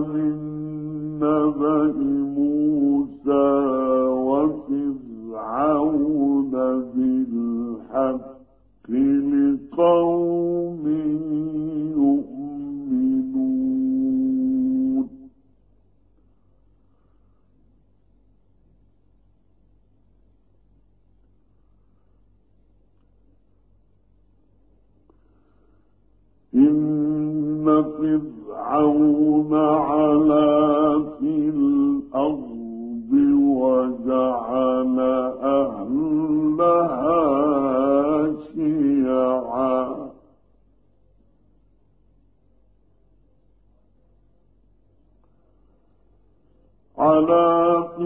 الظالمين فرعون في الأرض وجعل أهلها شيعا على في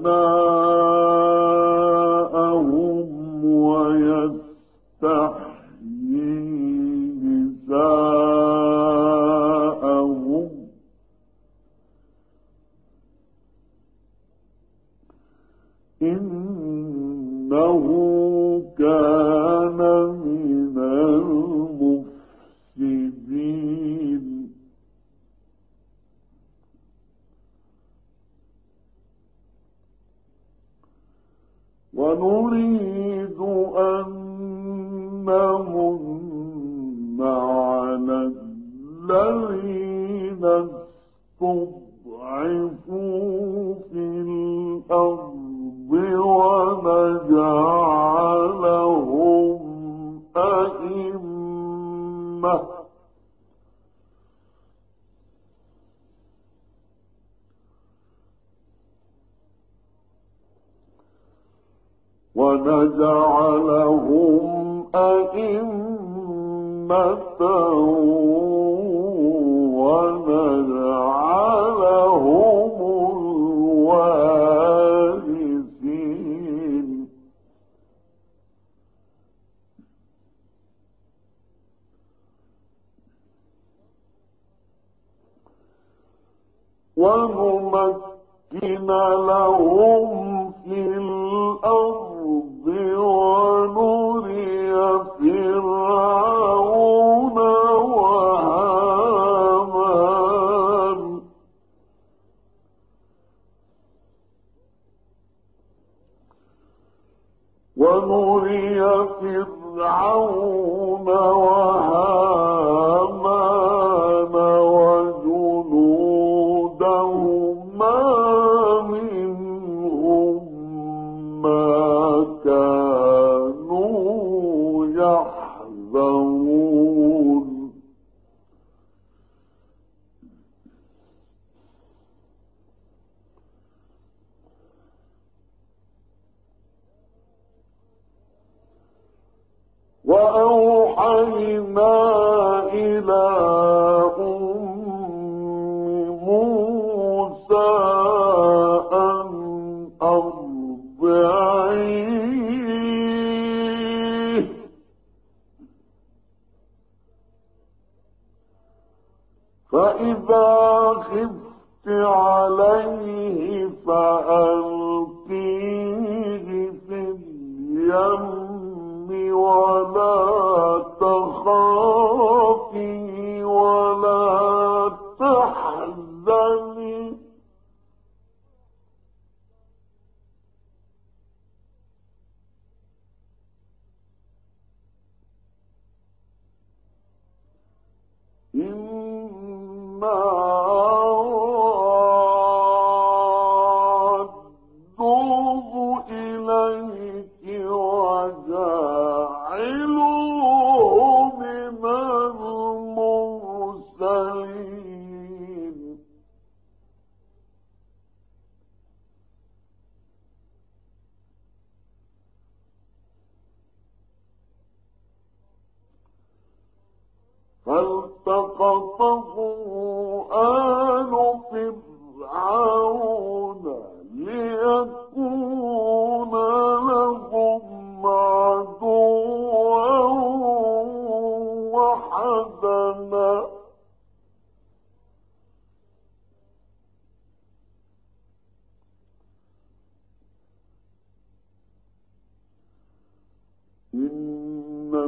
الله ونريد أن ونجعلهم أئمة ونجعلهم الوارثين. ونمكن لهم ما ظن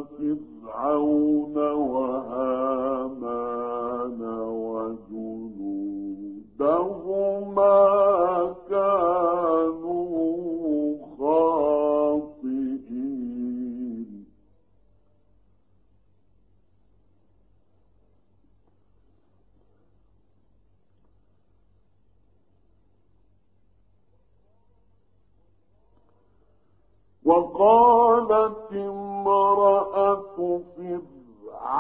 فرعون وهامان وجنودهما كانوا خاطئين. وقالت امرأة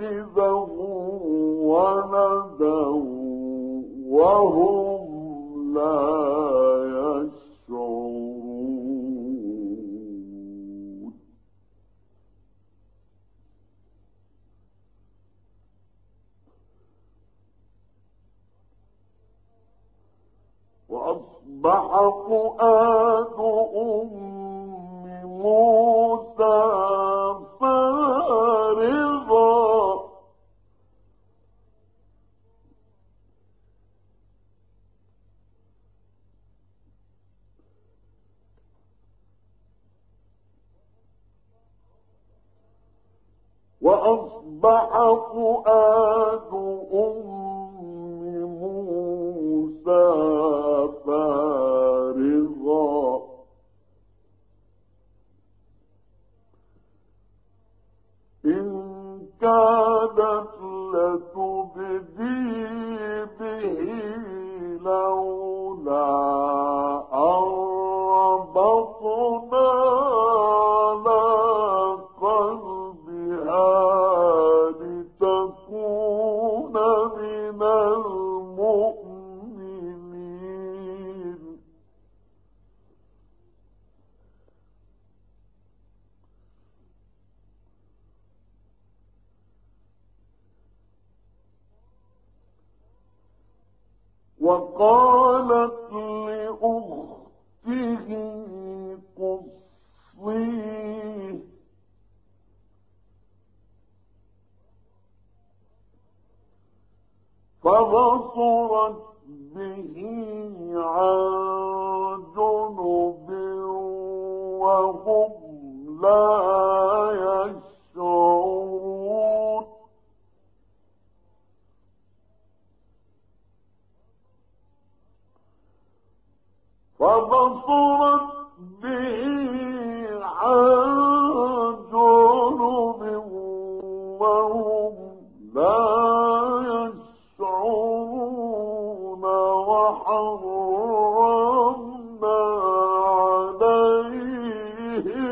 صاحبه ولدا وهم فؤاد أم موسى فارغا. إن كادت وقالت لأخته قصيه. فبصرت به عن جنب وهم لا Mm-hmm.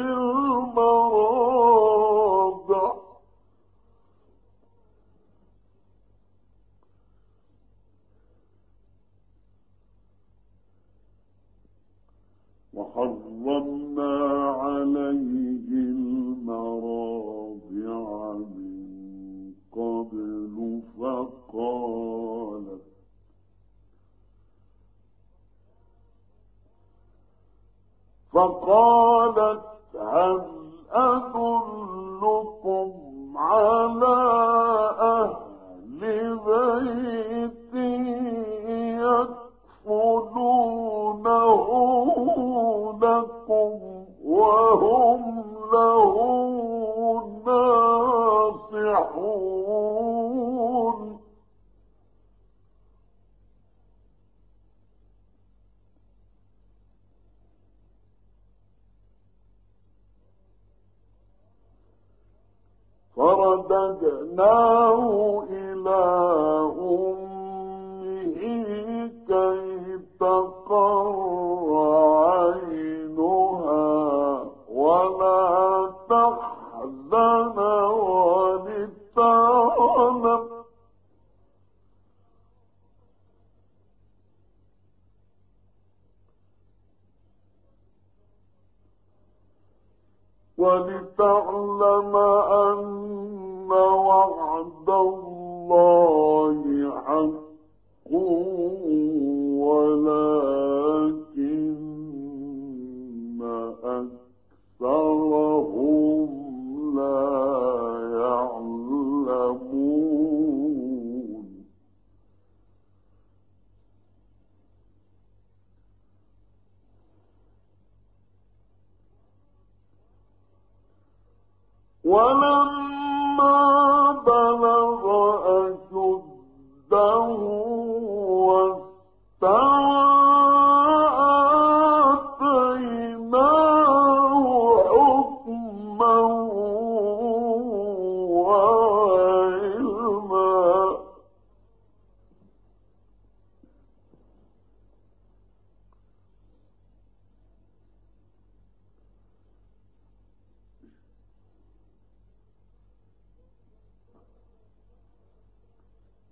فقالت هل أدلكم على فرددناه إلى أمه كي تقر عينها ولا تحزن ولتعلم. ولتعلم أن وعد الله حق ولكن أكثرهم لا يعلمون. ولما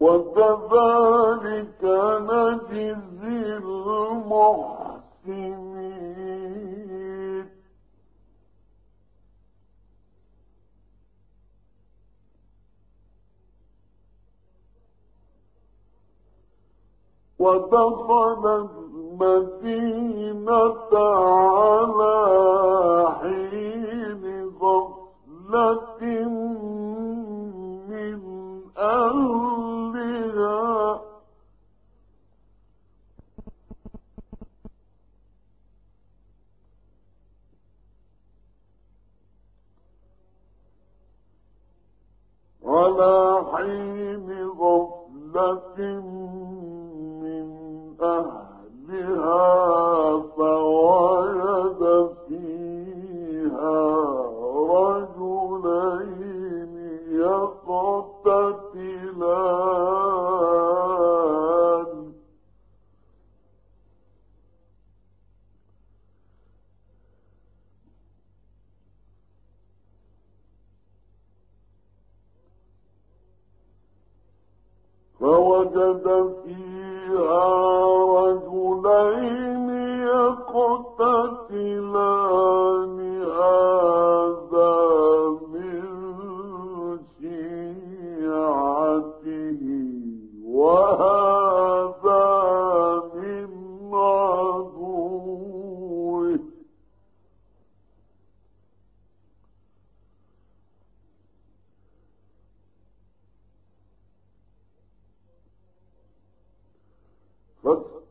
وكذلك نجزي المحسنين. ودخل المدينة على حين غفلة من أهلها على حين غفلة Look.